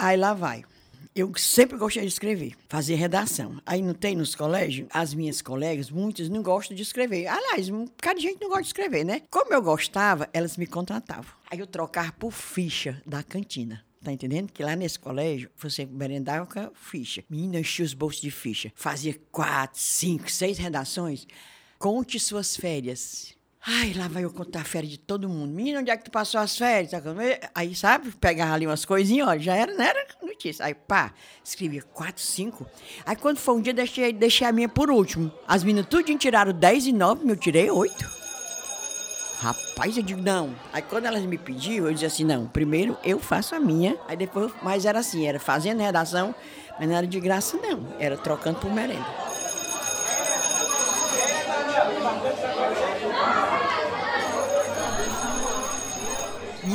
Aí lá vai. Eu sempre gostei de escrever, fazer redação. Aí não tem nos colégios, as minhas colegas, muitas não gostam de escrever. Aliás, um bocado de gente não gosta de escrever, né? Como eu gostava, elas me contratavam. Aí eu trocava por ficha da cantina. Tá entendendo? Que lá nesse colégio, você merendava com ficha. Menina, enchia os bolsos de ficha. Fazia quatro, cinco, seis redações. Conte suas férias. Ai, lá vai eu contar a férias de todo mundo. Menina, onde é que tu passou as férias? Aí, sabe, pegava ali umas coisinhas, ó, já era, não era notícia. Aí, pá, escrevia quatro, cinco. Aí, quando foi um dia, deixei, deixei a minha por último. As meninas tudo tiraram dez e nove, eu tirei oito. Rapaz, eu digo, não. Aí quando elas me pediam, eu dizia assim, não, primeiro eu faço a minha, aí depois, mas era assim, era fazendo redação, mas não era de graça, não. Era trocando por merenda.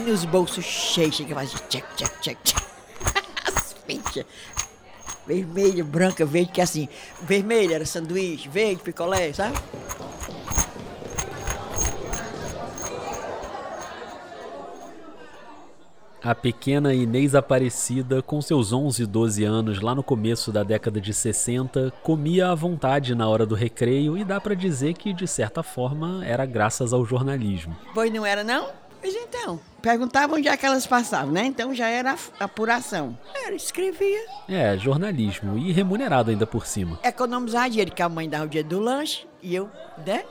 E nos bolsos cheios, chega mais check, check, check, check. As fichas. Vermelha, branca, verde, que é assim, vermelho era sanduíche, verde, picolé, sabe? A pequena Inês Aparecida, com seus 11 e 12 anos lá no começo da década de 60, comia à vontade na hora do recreio e dá para dizer que, de certa forma, era graças ao jornalismo. Pois não era, não? Pois então. Perguntavam onde é que elas passavam, né? Então já era apuração. Era, escrevia. É, jornalismo. E remunerado ainda por cima. Economizar dinheiro, que a mãe dava o dia do lanche e eu, né?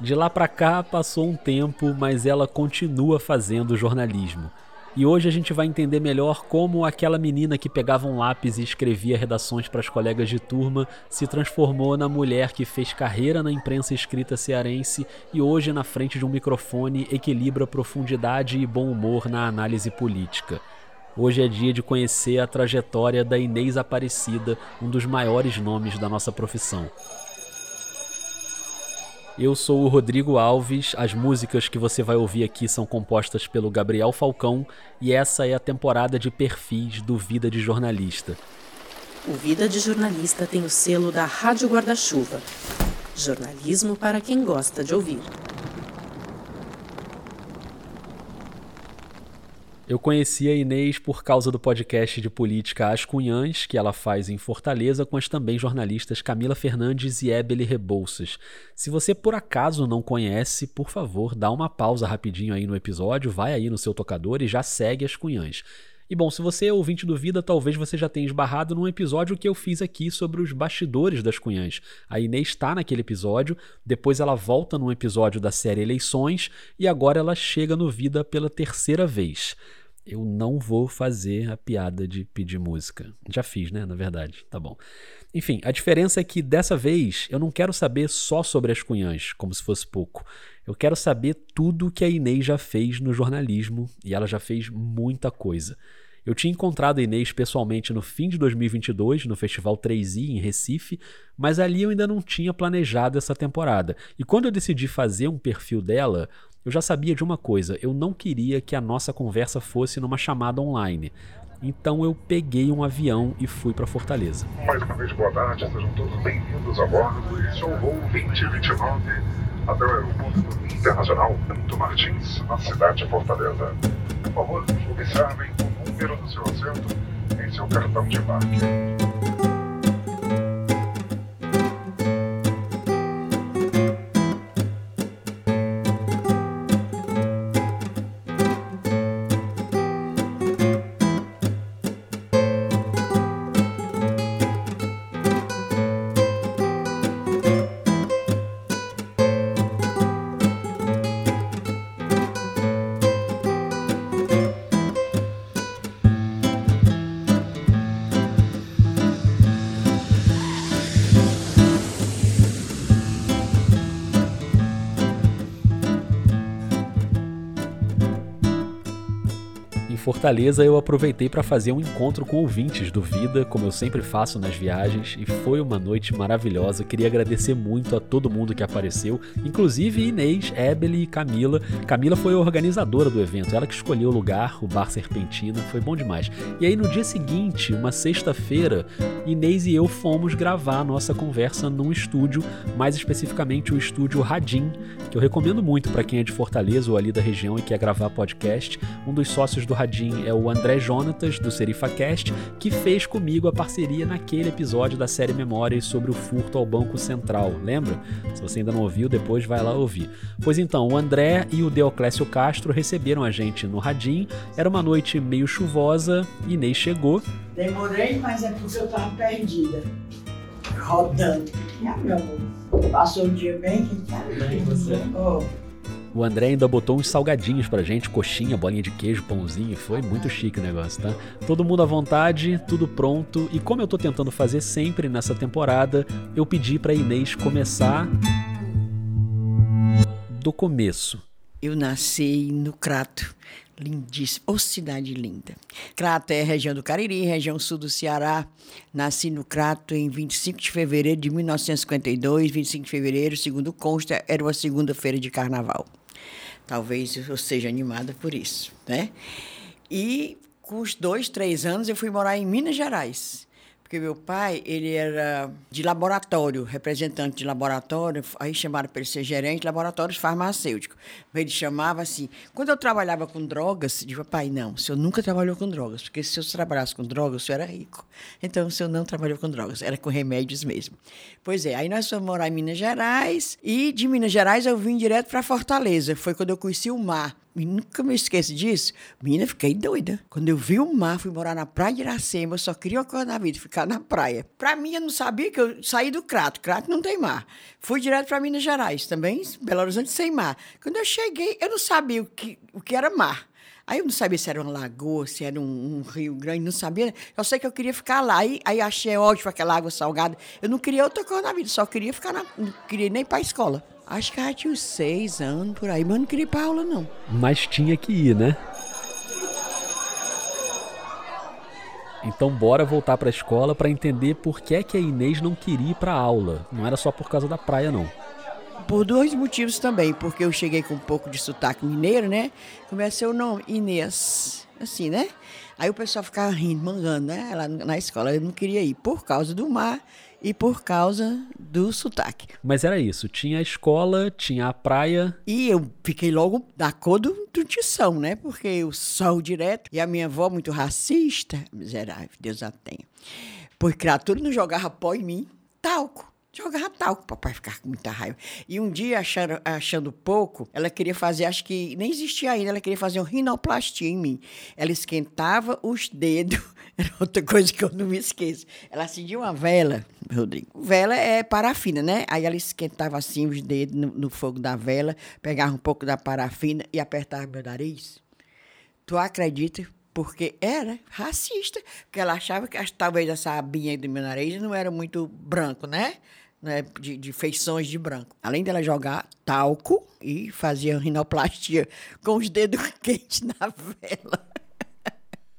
De lá para cá passou um tempo, mas ela continua fazendo jornalismo. E hoje a gente vai entender melhor como aquela menina que pegava um lápis e escrevia redações para as colegas de turma se transformou na mulher que fez carreira na imprensa escrita cearense e hoje, na frente de um microfone, equilibra profundidade e bom humor na análise política. Hoje é dia de conhecer a trajetória da Inês Aparecida, um dos maiores nomes da nossa profissão. Eu sou o Rodrigo Alves, as músicas que você vai ouvir aqui são compostas pelo Gabriel Falcão e essa é a temporada de perfis do Vida de Jornalista. O Vida de Jornalista tem o selo da Rádio Guarda-Chuva. Jornalismo para quem gosta de ouvir. Eu conheci a Inês por causa do podcast de política As Cunhãs, que ela faz em Fortaleza, com as também jornalistas Camila Fernandes e Ebele Rebouças. Se você por acaso não conhece, por favor, dá uma pausa rapidinho aí no episódio, vai aí no seu tocador e já segue As Cunhãs. E bom, se você é ouvinte do Vida, talvez você já tenha esbarrado num episódio que eu fiz aqui sobre os bastidores das Cunhãs. A Inês está naquele episódio, depois ela volta num episódio da série Eleições e agora ela chega no Vida pela terceira vez eu não vou fazer a piada de pedir música. Já fiz, né? Na verdade, tá bom. Enfim, a diferença é que dessa vez eu não quero saber só sobre as cunhãs, como se fosse pouco. Eu quero saber tudo que a Inês já fez no jornalismo e ela já fez muita coisa. Eu tinha encontrado a Inês pessoalmente no fim de 2022, no Festival 3i, em Recife, mas ali eu ainda não tinha planejado essa temporada. E quando eu decidi fazer um perfil dela, eu já sabia de uma coisa: eu não queria que a nossa conversa fosse numa chamada online. Então eu peguei um avião e fui para Fortaleza. Mais uma vez, boa tarde, sejam todos bem-vindos a bordo. Este é o voo 2029 até o aeroporto internacional Bento Martins, na cidade de Fortaleza. Por favor, observem o número do seu assento em seu cartão de embarque. Fortaleza, eu aproveitei para fazer um encontro com ouvintes do Vida, como eu sempre faço nas viagens, e foi uma noite maravilhosa. Queria agradecer muito a todo mundo que apareceu, inclusive Inês, Ebele e Camila. Camila foi a organizadora do evento, ela que escolheu o lugar, o Bar Serpentina, foi bom demais. E aí no dia seguinte, uma sexta-feira, Inês e eu fomos gravar a nossa conversa num estúdio, mais especificamente o estúdio Radim, que eu recomendo muito para quem é de Fortaleza ou ali da região e quer gravar podcast. Um dos sócios do Radim É o André Jonatas, do SerifaCast, que fez comigo a parceria naquele episódio da série Memórias sobre o furto ao Banco Central. Lembra? Se você ainda não ouviu, depois vai lá ouvir. Pois então, o André e o Deoclésio Castro receberam a gente no Radim. Era uma noite meio chuvosa, Inês chegou. Demorei, mas é porque eu tava perdida. Rodando. Ah, meu amor. Passou um dia bem, quem sabe? Bem, você? Oh. O André ainda botou uns salgadinhos pra gente, coxinha, bolinha de queijo, pãozinho. Foi muito chique o negócio, tá? Todo mundo à vontade, tudo pronto. E como eu tô tentando fazer sempre nessa temporada, eu pedi pra Inês começar do começo. Eu nasci no Crato, lindíssimo, ô cidade linda. Crato é região do Cariri, região sul do Ceará. Nasci no Crato em 25 de fevereiro de 1952, 25 de fevereiro, segundo consta, era uma segunda-feira de carnaval. Talvez eu seja animada por isso, né? E com os dois, três anos eu fui morar em Minas Gerais. Porque meu pai, ele era de laboratório, representante de laboratório, aí chamaram para ele ser gerente de laboratórios farmacêuticos. Ele chamava assim. Quando eu trabalhava com drogas, eu disse, pai, não, o senhor nunca trabalhou com drogas, porque se eu trabalhasse com drogas, o senhor era rico. Então, o senhor não trabalhou com drogas, era com remédios mesmo. Pois é, aí nós fomos morar em Minas Gerais, e de Minas Gerais eu vim direto para Fortaleza. Foi quando eu conheci o mar. Nunca me esqueço disso. Menina, fiquei doida. Quando eu vi o mar, fui morar na praia de Iracema, eu só queria uma coisa na vida, ficar na praia. Pra mim, eu não sabia que eu saí do Crato. Crato não tem mar. Fui direto para Minas Gerais, também, Belo Horizonte sem mar. Quando eu cheguei, eu não sabia o que, o que era mar. Aí eu não sabia se era uma lagoa, se era um, um, rio grande, não sabia. Eu sei que eu queria ficar lá. Aí, aí achei ótimo aquela água salgada. Eu não queria outra coisa na vida, só queria ficar na. Não queria nem para a escola. Acho que ela tinha uns seis anos por aí, mas não queria ir pra aula, não. Mas tinha que ir, né? Então bora voltar para a escola para entender por que é que a Inês não queria ir para aula. Não era só por causa da praia, não. Por dois motivos também, porque eu cheguei com um pouco de sotaque mineiro, né? Comecei o nome Inês, assim, né? Aí o pessoal ficava rindo, mangando, né? Lá na escola eu não queria ir por causa do mar e por causa do sotaque. Mas era isso, tinha a escola, tinha a praia. E eu fiquei logo da cor do, do tição, né? Porque o sol direto e a minha avó muito racista, miserável, Deus a tenha. Por criatura não jogava pó em mim, talco. Jogava talco, papai ficava com muita raiva. E um dia, achando, achando pouco, ela queria fazer, acho que nem existia ainda, ela queria fazer um rinoplastia em mim. Ela esquentava os dedos, era outra coisa que eu não me esqueço. Ela acendia uma vela, Rodrigo. Vela é parafina, né? Aí ela esquentava assim os dedos no, no fogo da vela, pegava um pouco da parafina e apertava meu nariz. Tu acredita? Porque era racista, porque ela achava que talvez essa abinha do meu nariz não era muito branco, né? né, de, de, feições de branco. Além dela jogar talco e fazia rinoplastia com os dedos quentes na vela.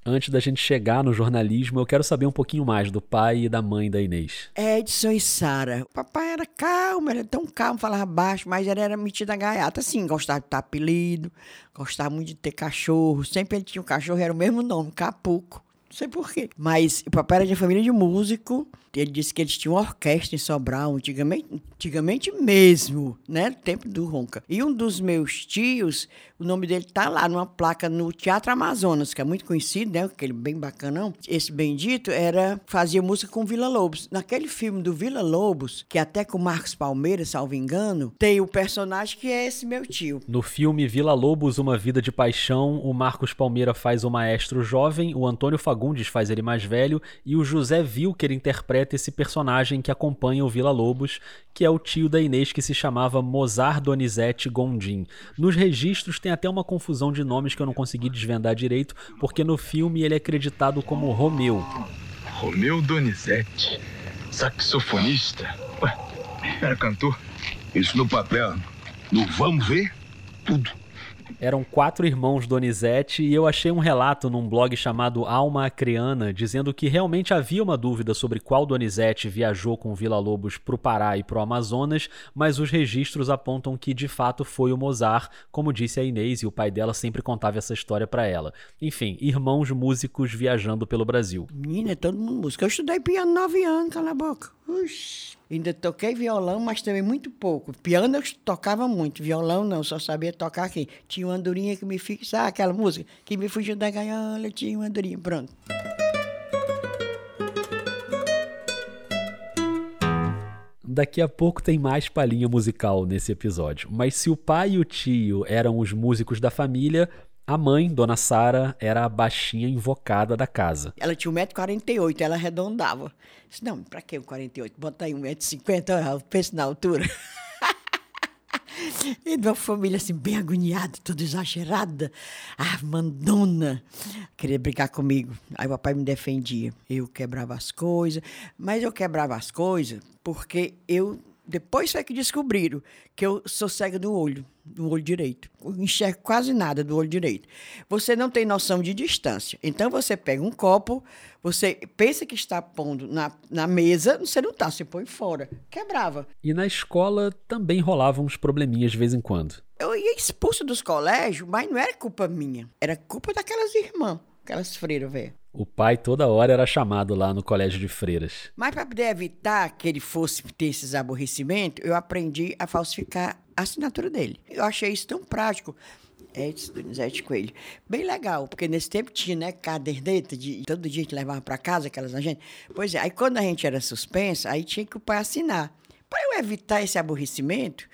Antes da gente chegar no jornalismo, eu quero saber um pouquinho mais do pai e da mãe da Inês. Edson e Sara. O papai era calmo, era tão calmo, falava baixo, mas ele era metido a gaiata. Assim, gostava de estar apelido, gostava muito de ter cachorro. Sempre ele tinha um cachorro, era o mesmo nome, Capuco. Não sei porquê. Mas o papai era de família de músico. Ele disse que eles tinham uma orquestra em Sobral, antigamente, antigamente mesmo, né? No tempo do Ronca. E um dos meus tios, o nome dele tá lá numa placa no Teatro Amazonas, que é muito conhecido, né? Aquele bem bacanão. Esse bendito era fazia música com Vila Lobos. Naquele filme do Vila Lobos, que até com Marcos Palmeira, salvo engano, tem o personagem que é esse meu tio. No filme Vila Lobos, Uma Vida de Paixão, o Marcos Palmeira faz o maestro jovem, o Antônio Fagundes faz ele mais velho e o José interpreta interpreta esse personagem que acompanha o Vila Lobos, que é o tio da Inês que se chamava Mozart Donizete Gondim. Nos registros tem até uma confusão de nomes que eu não consegui desvendar direito, porque no filme ele é acreditado como Romeu. Romeu Donizete, saxofonista. Ué, era cantor? Isso no papel. No Vamos Ver? Tudo. Eram quatro irmãos Donizete e eu achei um relato num blog chamado Alma Acreana dizendo que realmente havia uma dúvida sobre qual Donizete viajou com Vila Lobos para o Pará e para o Amazonas, mas os registros apontam que de fato foi o Mozart, como disse a Inês, e o pai dela sempre contava essa história para ela. Enfim, irmãos músicos viajando pelo Brasil. Menina, é todo mundo músico. Eu estudei piano nove anos, cala a boca. Ux, ainda toquei violão, mas também muito pouco. Piano eu tocava muito, violão não, só sabia tocar aqui. Tinha uma andorinha que me fixa, aquela música? Que me fugiu da gaiola, tinha uma andorinha, pronto. Daqui a pouco tem mais palhinha musical nesse episódio. Mas se o pai e o tio eram os músicos da família, a mãe, Dona Sara, era a baixinha invocada da casa. Ela tinha 1,48m, ela arredondava. Disse, não, pra que o 48? Bota aí 1,50m, eu penso na altura. E de uma família assim, bem agoniada, toda exagerada, ah, mandona, queria brigar comigo. Aí o papai me defendia. Eu quebrava as coisas, mas eu quebrava as coisas porque eu depois foi que descobriram que eu sou cega do olho, do olho direito. Eu enxergo quase nada do olho direito. Você não tem noção de distância. Então você pega um copo, você pensa que está pondo na, na mesa, você não está, você põe fora. Quebrava. E na escola também rolavam uns probleminhas de vez em quando. Eu ia expulso dos colégios, mas não era culpa minha. Era culpa daquelas irmãs, aquelas freiras, velho. O pai toda hora era chamado lá no colégio de freiras. Mas para poder evitar que ele fosse ter esses aborrecimentos, eu aprendi a falsificar a assinatura dele. Eu achei isso tão prático. Edson Donizete Coelho. Bem legal, porque nesse tempo tinha, né, caderneta, de todo dia a gente levava para casa aquelas agentes. Pois é, aí quando a gente era suspensa, aí tinha que o pai assinar. Para eu evitar esse aborrecimento,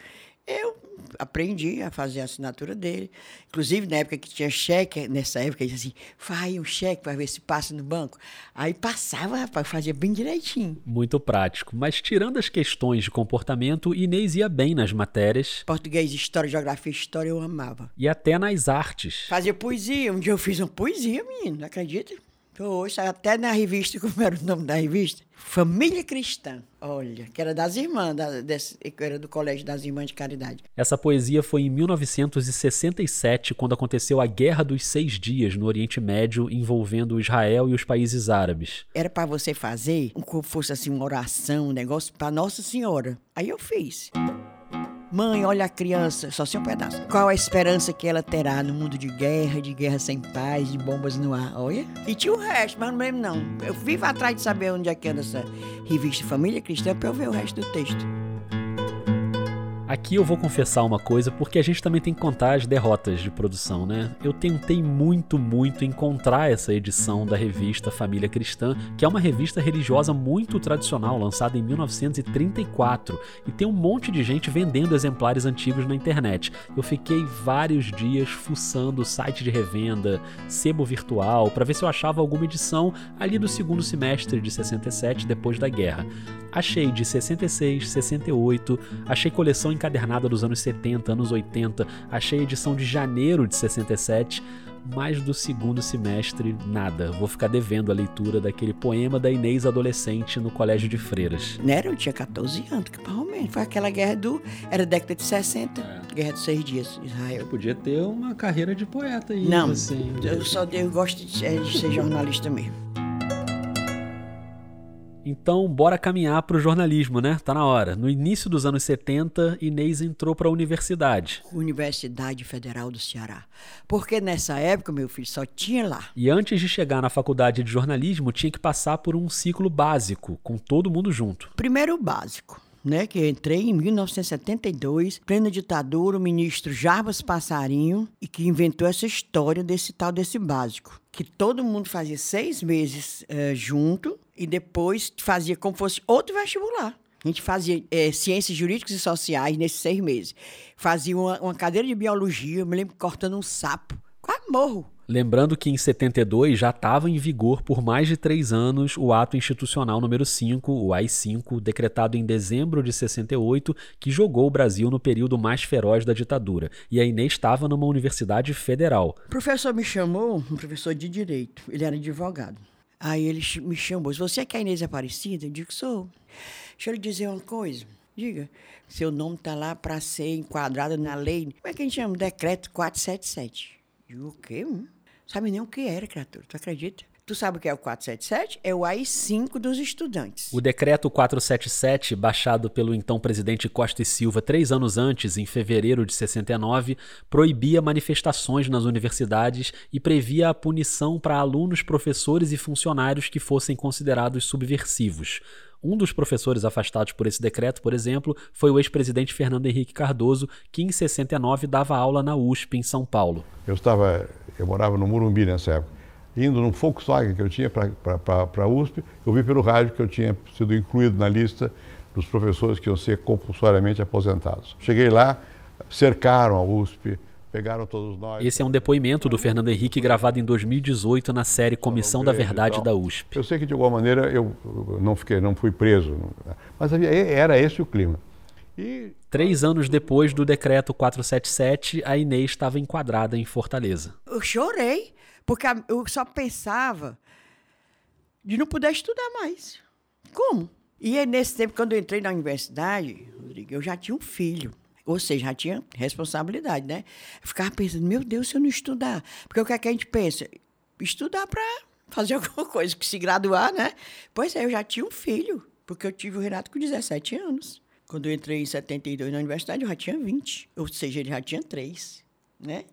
eu aprendi a fazer a assinatura dele. Inclusive, na época que tinha cheque, nessa época, ele dizia assim, faz um cheque para ver se passa no banco. Aí passava, rapaz, fazia bem direitinho. Muito prático. Mas tirando as questões de comportamento, Inês ia bem nas matérias. Português, história, geografia, história eu amava. E até nas artes. Fazia poesia. Um dia eu fiz uma poesia, menino, acredita? Hoje até na revista, como era o nome da revista? Família Cristã. Olha, que era das irmãs, da, desse, era do Colégio das Irmãs de Caridade. Essa poesia foi em 1967, quando aconteceu a Guerra dos Seis Dias no Oriente Médio, envolvendo Israel e os países árabes. Era para você fazer, como fosse assim, uma oração, um negócio para Nossa Senhora. Aí eu fiz. Mãe, olha a criança, só sem um pedaço. Qual a esperança que ela terá no mundo de guerra, de guerra sem paz, de bombas no ar? Olha. E tinha o resto, mas não lembro não. Eu vivo atrás de saber onde é que anda essa revista Família Cristã para eu ver o resto do texto. Aqui eu vou confessar uma coisa, porque a gente também tem que contar as derrotas de produção, né? Eu tentei muito, muito encontrar essa edição da revista Família Cristã, que é uma revista religiosa muito tradicional, lançada em 1934, e tem um monte de gente vendendo exemplares antigos na internet. Eu fiquei vários dias fuçando site de revenda, sebo virtual, para ver se eu achava alguma edição ali do segundo semestre de 67, depois da guerra. Achei de 66, 68, achei coleção encadernada dos anos 70, anos 80, achei edição de janeiro de 67, mas do segundo semestre, nada. Vou ficar devendo a leitura daquele poema da Inês adolescente no colégio de freiras. Não era, eu tinha 14 anos, que provavelmente foi aquela guerra do. Era década de 60, É. guerra dos seis dias, Israel. Podia ter uma carreira de poeta aí, Não, assim. eu só eu gosto de, de ser jornalista mesmo. Então, bora caminhar pro jornalismo, né? Tá na hora. No início dos anos 70, Inês entrou pra universidade. Universidade Federal do Ceará. Porque nessa época, meu filho, só tinha lá. E antes de chegar na faculdade de jornalismo, tinha que passar por um ciclo básico, com todo mundo junto. Primeiro o básico. Né, que eu entrei em 1972, plena ditadura, o ministro Jarbas Passarinho, e que inventou essa história desse tal desse básico. Que todo mundo fazia seis meses eh, junto e depois fazia como fosse outro vestibular. A gente fazia eh, ciências jurídicas e sociais nesses seis meses. Fazia uma, uma cadeira de biologia, eu me lembro cortando um sapo. Quase morro. Lembrando que em 72 já estava em vigor por mais de três anos o Ato Institucional número 5, o AI-5, decretado em dezembro de 68, que jogou o Brasil no período mais feroz da ditadura. E a Inês estava numa universidade federal. O professor me chamou, um professor de direito, ele era advogado. Aí ele me chamou, disse, você é que é Inês Aparecida? Eu digo, sou. Deixa eu lhe dizer uma coisa. Diga, seu nome está lá para ser enquadrado na lei. Como é que a gente chama? Decreto 477. Digo, o quê? hum? Sabe nem o que era, criatura, tu acredita? Tu sabe o que é o 477? É o AI-5 dos estudantes. O decreto 477, baixado pelo então presidente Costa e Silva três anos antes, em fevereiro de 69, proibia manifestações nas universidades e previa a punição para alunos, professores e funcionários que fossem considerados subversivos. Um dos professores afastados por esse decreto, por exemplo, foi o ex-presidente Fernando Henrique Cardoso, que em 69 dava aula na USP, em São Paulo. Eu estava, eu morava no Murumbi nessa época indo num Volkswagen que eu tinha para a USP, eu vi pelo rádio que eu tinha sido incluído na lista dos professores que iam ser compulsoriamente aposentados. Cheguei lá, cercaram a USP, pegaram todos nós. Esse é um depoimento do Fernando Henrique gravado em 2018 na série Comissão da Verdade da USP. Eu sei que de alguma maneira eu não fiquei, não fui preso, mas havia, era esse o clima. E... Três anos depois do decreto 477, a Inês estava enquadrada em Fortaleza. Eu chorei. Porque eu só pensava de não poder estudar mais. Como? E aí, nesse tempo, quando eu entrei na universidade, Rodrigo, eu já tinha um filho. Ou seja, já tinha responsabilidade, né? Eu ficava pensando, meu Deus, se eu não estudar. Porque o que é que a gente pensa? Estudar para fazer alguma coisa, que se graduar, né? Pois é, eu já tinha um filho, porque eu tive o Renato com 17 anos. Quando eu entrei em 72 na universidade, eu já tinha 20. Ou seja, ele já tinha 3, né?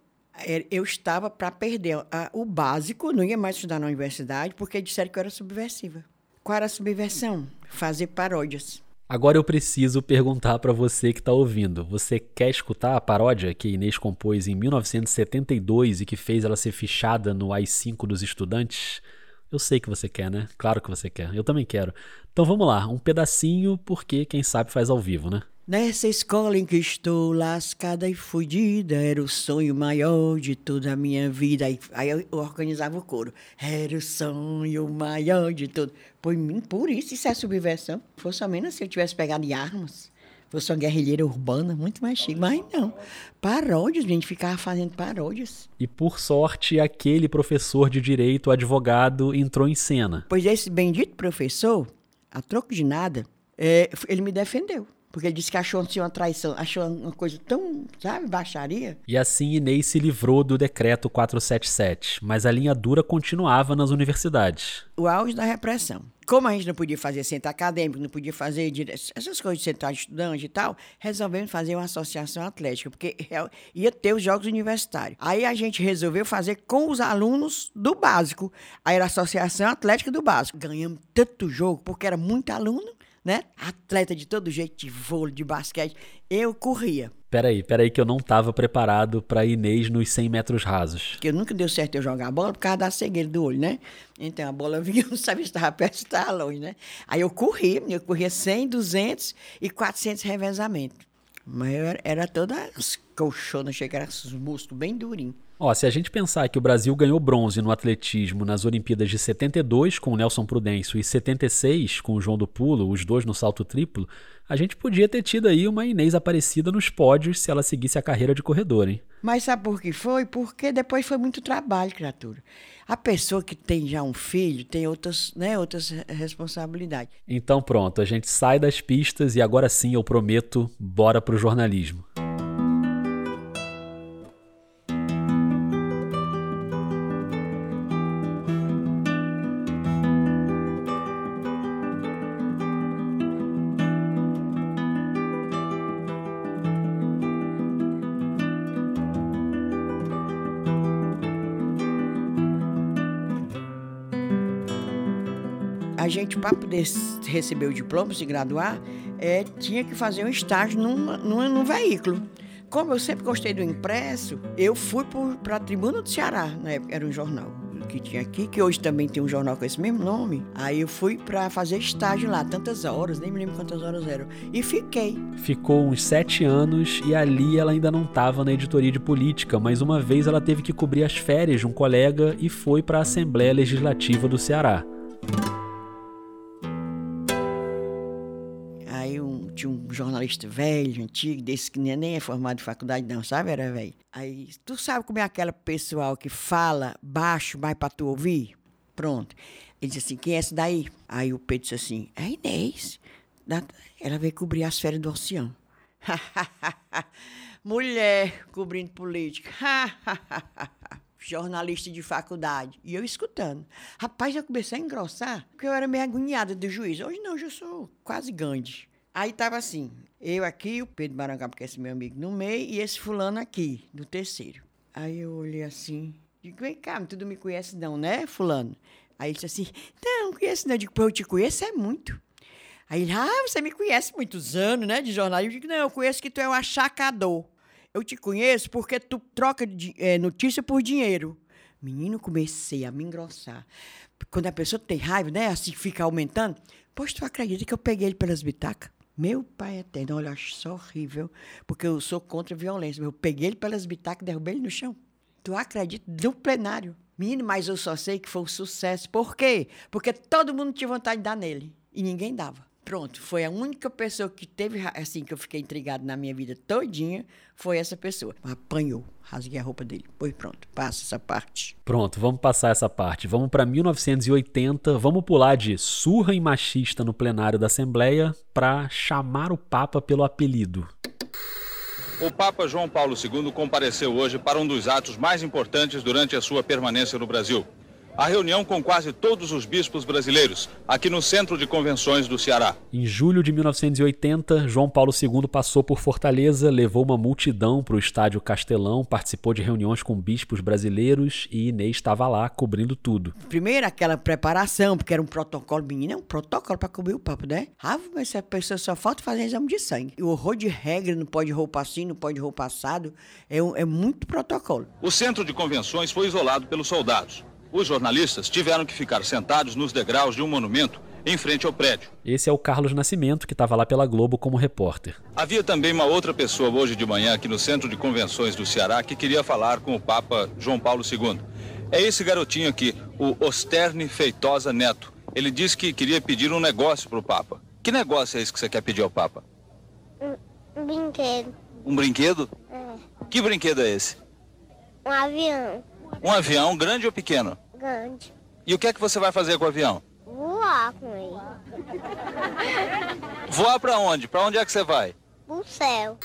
Eu estava para perder a, o básico, não ia mais estudar na universidade, porque disseram que eu era subversiva. Qual era a subversão? Fazer paródias. Agora eu preciso perguntar para você que está ouvindo. Você quer escutar a paródia que Inês compôs em 1972 e que fez ela ser fichada no AI-5 dos estudantes? Eu sei que você quer, né? Claro que você quer. Eu também quero. Então vamos lá, um pedacinho, porque quem sabe faz ao vivo, né? Nessa escola em que estou lascada e fodida, era o sonho maior de toda a minha vida. Aí, aí eu organizava o coro. Era o sonho maior de todo. Por mim, por isso, isso é subversão. Fosse ao menos se eu tivesse pegado em armas. Fosse uma guerrilheira urbana, muito mais chique. Mas não. Paródias, a gente ficava fazendo paródias. E por sorte, aquele professor de direito, advogado, entrou em cena. Pois esse bendito professor, a troco de nada, é, ele me defendeu. Porque ele disse que achou assim, uma traição, achou uma coisa tão, sabe, baixaria. E assim Inês se livrou do decreto 477, mas a linha dura continuava nas universidades. O auge da repressão. Como a gente não podia fazer centro acadêmico, não podia fazer essas coisas de central de estudante e tal, resolvemos fazer uma associação atlética, porque ia ter os jogos universitários. Aí a gente resolveu fazer com os alunos do básico. Aí era a associação atlética do básico. Ganhamos tanto jogo, porque era muito aluno né? Atleta de todo jeito, de vôlei, de basquete. Eu corria. Peraí, peraí que eu não estava preparado para Inês nos 100 metros rasos. Porque nunca deu certo eu jogar a bola por causa da cegueira do olho, né? Então a bola vinha, eu não sabia se estava perto se estava longe, né? Aí eu corria, eu corria 100, 200 e 400 revezamento. Mas era, era toda colchona, achei que era os músculos bem durinhos. Ó, se a gente pensar que o Brasil ganhou bronze no atletismo nas Olimpíadas de 72 com o Nelson Prudêncio e 76 com o João do Pulo, os dois no salto triplo, a gente podia ter tido aí uma Inês Aparecida nos pódios se ela seguisse a carreira de corredor, hein? Mas sabe por que foi? Porque depois foi muito trabalho, criatura. A pessoa que tem já um filho tem outras, né, outras responsabilidades. Então pronto, a gente sai das pistas e agora sim eu prometo, bora pro jornalismo. Para poder receber o diploma, se graduar, é, tinha que fazer um estágio num, num, num veículo. Como eu sempre gostei do impresso, eu fui para a Tribuna do Ceará, na época era um jornal que tinha aqui, que hoje também tem um jornal com esse mesmo nome. Aí eu fui para fazer estágio lá, tantas horas, nem me lembro quantas horas eram. E fiquei. Ficou uns sete anos e ali ela ainda não estava na editoria de política, mas uma vez ela teve que cobrir as férias de um colega e foi para a Assembleia Legislativa do Ceará. Jornalista velho, antigo, desse que nem é formado em faculdade, não, sabe? Era velho. Aí, tu sabe como é aquela pessoal que fala baixo, mais pra tu ouvir? Pronto. Ele disse assim: quem é essa daí? Aí o Pedro disse assim: é Inês. Ela veio cobrir as férias do oceano. Mulher cobrindo política. jornalista de faculdade. E eu escutando. Rapaz, eu comecei a engrossar, porque eu era meio agoniada do juiz. Hoje não, hoje eu sou quase Gandhi. Aí tava assim, eu aqui, o Pedro Marangá, porque é esse meu amigo no meio, e esse fulano aqui, do terceiro. Aí eu olhei assim, digo, vem cá, tu não me conhece não, né, fulano? Aí ele disse assim, não, não conheço não. Eu digo, pô, eu te conheço é muito. Aí ele, ah, você me conhece muitos anos, né, de jornalismo. Eu digo, não, eu conheço que tu é um achacador. Eu te conheço porque tu troca de, é, notícia por dinheiro. Menino, comecei a me engrossar. Quando a pessoa tem raiva, né, assim, fica aumentando. Pois tu acredita que eu peguei ele pelas bitacas? Meu pai eterno, olha, eu acho isso horrível, porque eu sou contra a violência. Eu peguei ele pelas bitacas e derrubei ele no chão. Tu acredita? No plenário. Menino, mas eu só sei que foi um sucesso. Por quê? Porque todo mundo tinha vontade de dar nele. E ninguém dava. Pronto, foi a única pessoa que teve, assim, que eu fiquei intrigado na minha vida todinha, foi essa pessoa. Apanhou, rasguei a roupa dele. Pois pronto, passa essa parte. Pronto, vamos passar essa parte. Vamos para 1980, vamos pular de surra em machista no plenário da Assembleia para chamar o Papa pelo apelido. O Papa João Paulo II compareceu hoje para um dos atos mais importantes durante a sua permanência no Brasil a reunião com quase todos os bispos brasileiros, aqui no Centro de Convenções do Ceará. Em julho de 1980, João Paulo II passou por Fortaleza, levou uma multidão para o Estádio Castelão, participou de reuniões com bispos brasileiros e Inês estava lá cobrindo tudo. Primeiro aquela preparação, porque era um protocolo, menina, é um protocolo para cobrir o papo, né? Ah, mas a pessoa só falta fazer exame de sangue. O horror de regra, não pode roupa assim, não pode roupa assado, é, é muito protocolo. O Centro de Convenções foi isolado pelos soldados. Os jornalistas tiveram que ficar sentados nos degraus de um monumento em frente ao prédio. Esse é o Carlos Nascimento, que estava lá pela Globo como repórter. Havia também uma outra pessoa hoje de manhã aqui no Centro de Convenções do Ceará que queria falar com o Papa João Paulo II. É esse garotinho aqui, o Osterne Feitosa Neto. Ele disse que queria pedir um negócio para o Papa. Que negócio é esse que você quer pedir ao Papa? Um, brinquedo. Um brinquedo? É. Que brinquedo é esse? Um avião. Um avião grande ou pequeno? Grande. E o que é que você vai fazer com o avião? Voar com ele. Voar para onde? Para onde é que você vai? Pro céu.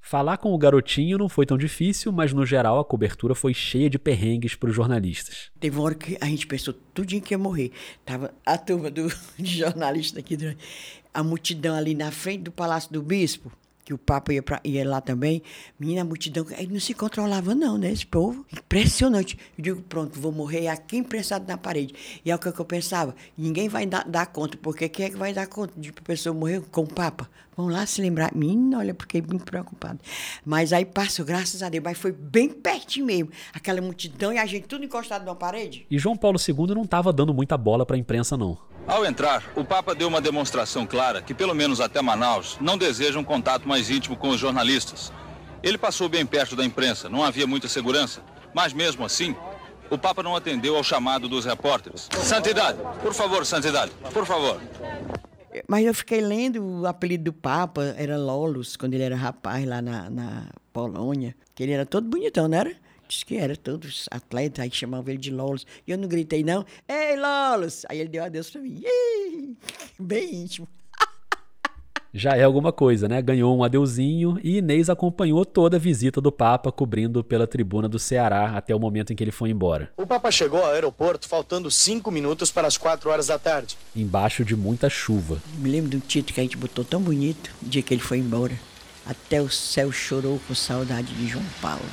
Falar com o garotinho não foi tão difícil, mas no geral a cobertura foi cheia de perrengues para os jornalistas. Teve uma hora que a gente pensou tudinho que ia morrer. Tava a turma do, de jornalista aqui, a multidão ali na frente do Palácio do Bispo que o Papa ia, pra, ia lá também. Menina, a multidão, aí não se controlava não, né, esse povo. Impressionante. Eu digo, pronto, vou morrer aqui imprensado na parede. E é o que eu pensava, ninguém vai dar, dar conta, porque quem é que vai dar conta de a pessoa morrer com o Papa? Vamos lá se lembrar. Menina, olha, fiquei muito preocupado. Mas aí passou, graças a Deus, mas foi bem pertinho mesmo. Aquela multidão e a gente tudo encostado na parede. E João Paulo II não estava dando muita bola para a imprensa, não. Ao entrar, o Papa deu uma demonstração clara que, pelo menos até Manaus, não deseja um contato mais íntimo com os jornalistas. Ele passou bem perto da imprensa, não havia muita segurança, mas mesmo assim, o Papa não atendeu ao chamado dos repórteres. Santidade, por favor, Santidade, por favor. Mas eu fiquei lendo o apelido do Papa, era Lolos, quando ele era rapaz lá na, na Polônia, que ele era todo bonitão, não era? Diz que era todos atletas, aí chamavam ele de Lolos. E eu não gritei, não. Ei, Lolos! Aí ele deu adeus pra mim. Bem íntimo. Já é alguma coisa, né? Ganhou um adeuzinho e Inês acompanhou toda a visita do Papa, cobrindo pela tribuna do Ceará até o momento em que ele foi embora. O Papa chegou ao aeroporto faltando cinco minutos para as quatro horas da tarde. Embaixo de muita chuva. Me lembro do título que a gente botou tão bonito, no dia que ele foi embora. Até o céu chorou com saudade de João Paulo.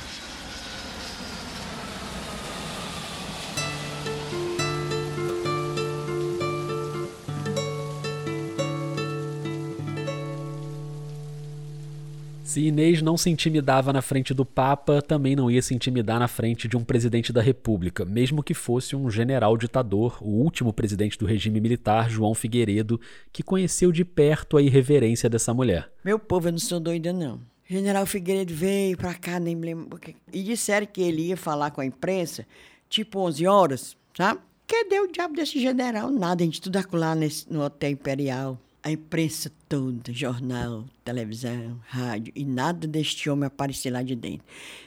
Se Inês não se intimidava na frente do Papa, também não ia se intimidar na frente de um presidente da República, mesmo que fosse um general ditador, o último presidente do regime militar, João Figueiredo, que conheceu de perto a irreverência dessa mulher. Meu povo, eu não sou doida, não. General Figueiredo veio pra cá, nem me lembro. E disseram que ele ia falar com a imprensa, tipo 11 horas, sabe? Cadê o diabo desse general? Nada, a gente tudo acolá nesse, no Hotel Imperial a imprensa toda, jornal, televisão, rádio, e nada deste homem aparecer lá de dentro.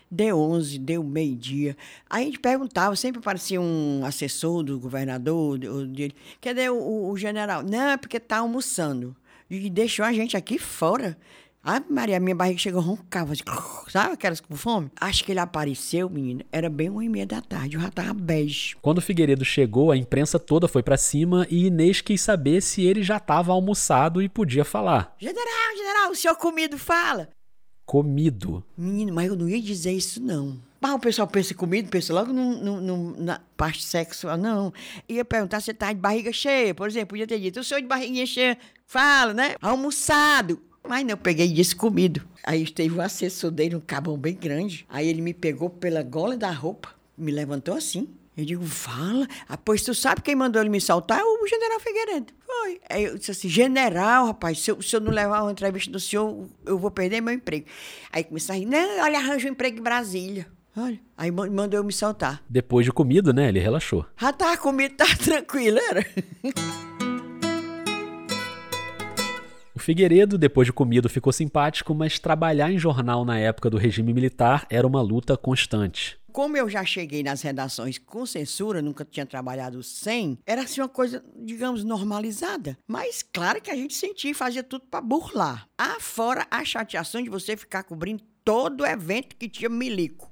Deu 11, deu meio-dia. Aí a gente perguntava, sempre aparecia um assessor do governador, dele, cadê o, o, general? Não, é porque está almoçando. E deixou a gente aqui fora. Ah, Maria, minha barriga chegou roncava, assim, sabe aquelas com fome? Acho que ele apareceu, menina, era bem uma e meia da tarde, eu já tava bege. Quando o Figueiredo chegou, a imprensa toda foi pra cima e Inês quis saber se ele já estava almoçado e podia falar. General, general, o senhor comido fala. Comido. Menino, mas eu não ia dizer isso, não. Mas o pessoal pensa em comida, pensa logo no, no- no- na parte sexual. Não. Ia perguntar se tá de barriga cheia. Por exemplo, podia ter dito, o senhor de barriguinha cheia, fala, né? Almoçado. Mas não, eu peguei e disse comido. Aí teve um assessor dele, um cabão bem grande. Aí ele me pegou pela gola da roupa, me levantou assim. Eu digo, fala. Ah, pois tu sabe quem mandou ele me soltar? É o general Figueiredo. Foi. Aí eu disse assim, general, rapaz, se eu, se eu não levar uma entrevista do senhor, eu vou perder meu emprego. Aí começou a rir, não, olha, arranja um emprego em Brasília. Olha. Aí ma- mandou eu me soltar. Depois de comido, né? Ele relaxou. Já tava comido, tá tranquilo, era? Figueiredo, depois de comido, ficou simpático, mas trabalhar em jornal na época do regime militar era uma luta constante. Como eu já cheguei nas redações com censura, nunca tinha trabalhado sem, era assim uma coisa, digamos, normalizada. Mas claro que a gente sentia e fazia tudo para burlar. Afora a chateação de você ficar cobrindo todo evento que tinha milico.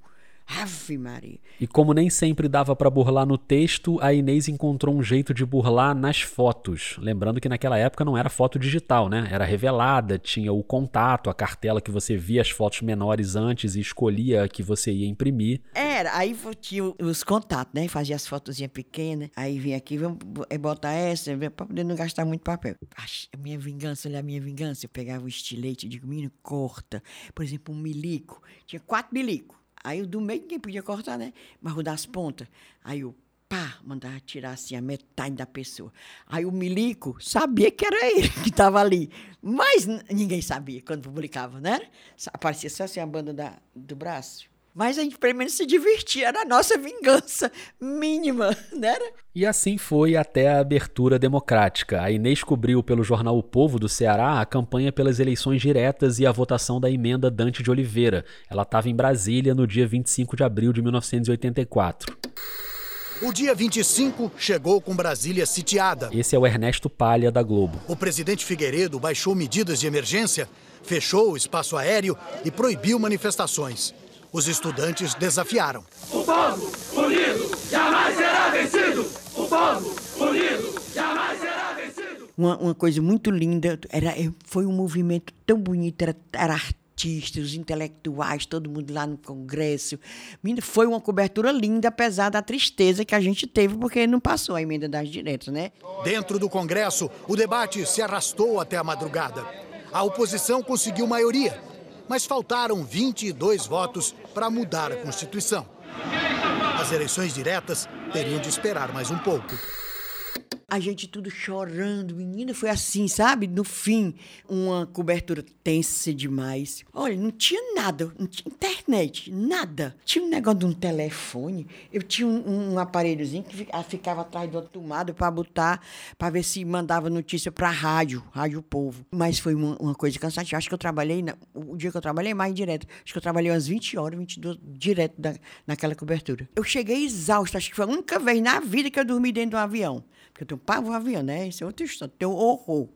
Ave Maria. E como nem sempre dava pra burlar no texto, a Inês encontrou um jeito de burlar nas fotos. Lembrando que naquela época não era foto digital, né? Era revelada, tinha o contato, a cartela que você via as fotos menores antes e escolhia a que você ia imprimir. Era, aí tinha os contatos, né? Fazia as fotozinhas pequenas. Aí vinha aqui, vamos eh, botar essa, para poder não gastar muito papel. A minha vingança, olha a minha vingança. Eu pegava o estilete digo, menino, corta. Por exemplo, um milico. Tinha quatro milicos. Aí o do meio ninguém podia cortar, né? Mas o das pontas. Aí eu, pá, mandava tirar assim a metade da pessoa. Aí o milico sabia que era ele que estava ali. Mas ninguém sabia quando publicava, né? Aparecia só assim a banda da, do braço. Mas a gente pelo menos se divertia, era a nossa vingança mínima, né? E assim foi até a abertura democrática. A Inês cobriu pelo jornal O Povo do Ceará a campanha pelas eleições diretas e a votação da emenda Dante de Oliveira. Ela estava em Brasília no dia 25 de abril de 1984. O dia 25 chegou com Brasília sitiada. Esse é o Ernesto Palha da Globo. O presidente Figueiredo baixou medidas de emergência, fechou o espaço aéreo e proibiu manifestações. Os estudantes desafiaram. O povo unido jamais será vencido. O povo unido jamais será vencido. Uma, uma coisa muito linda, era, eh, foi um movimento tão bonito, era, era artistas, os intelectuais, todo mundo lá no Congresso. Foi uma cobertura linda, apesar da tristeza que a gente teve, porque não passou a emenda das diretas, né? Dentro do Congresso, o debate se arrastou até a madrugada. A oposição conseguiu maioria, mas faltaram 22 votos para mudar a Constituição. As eleições diretas teriam de esperar mais um pouco. A gente tudo chorando, menina, foi assim, sabe? No fim, uma cobertura tensa demais. Olha, não tinha nada, não tinha internet, nada. Tinha um negócio de um telefone, eu tinha um, um aparelhozinho que fi- ficava atrás de uma tomada para botar, para ver se mandava notícia para rádio, Rádio Povo. Mas foi uma, uma coisa cansativa. Acho que eu trabalhei, na- o dia que eu trabalhei, mais direto. Acho que eu trabalhei umas 20 horas, 22, direto naquela cobertura. Eu cheguei exausta, acho que foi a única vez na vida que eu dormi dentro de um avião. Porque eu tenho pavor avião, né? Isso é outra história, tenho horror.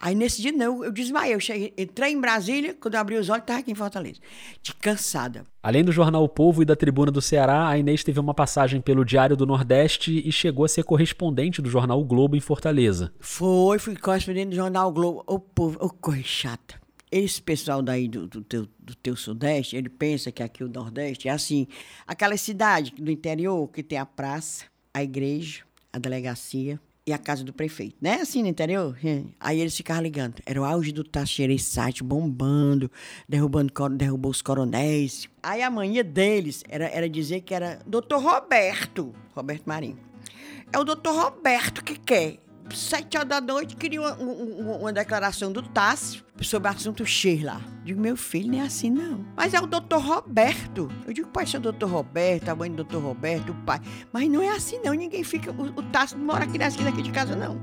Aí nesse dia, não, eu desmaiei. Eu cheguei, entrei em Brasília, quando eu abri os olhos, estava aqui em Fortaleza. De cansada. Além do jornal O Povo e da Tribuna do Ceará, a Inês teve uma passagem pelo Diário do Nordeste e chegou a ser correspondente do jornal O Globo em Fortaleza. Foi, fui correspondente do Jornal o Globo. Ô, povo, ô, coisa chata. Esse pessoal daí do, do, teu, do teu Sudeste, ele pensa que aqui o Nordeste é assim. Aquela cidade do interior que tem a praça, a igreja, a delegacia e a casa do prefeito. Não é assim no interior? Aí eles ficavam ligando. Era o auge do Taxerei site bombando, derrubando, derrubou os coronéis. Aí a mania deles era, era dizer que era doutor Roberto, Roberto Marinho. É o doutor Roberto que quer. Sete horas da noite, queria uma, um- um- uma declaração do Tássio sobre o assunto X lá. Digo, meu filho, não é assim, não. Mas é o doutor Roberto. Eu digo, pai, seu doutor Roberto, a mãe do doutor Roberto, o pai. Mas não é assim, não. Ninguém fica. O, o Tássio não mora aqui na esquina aqui de casa, não.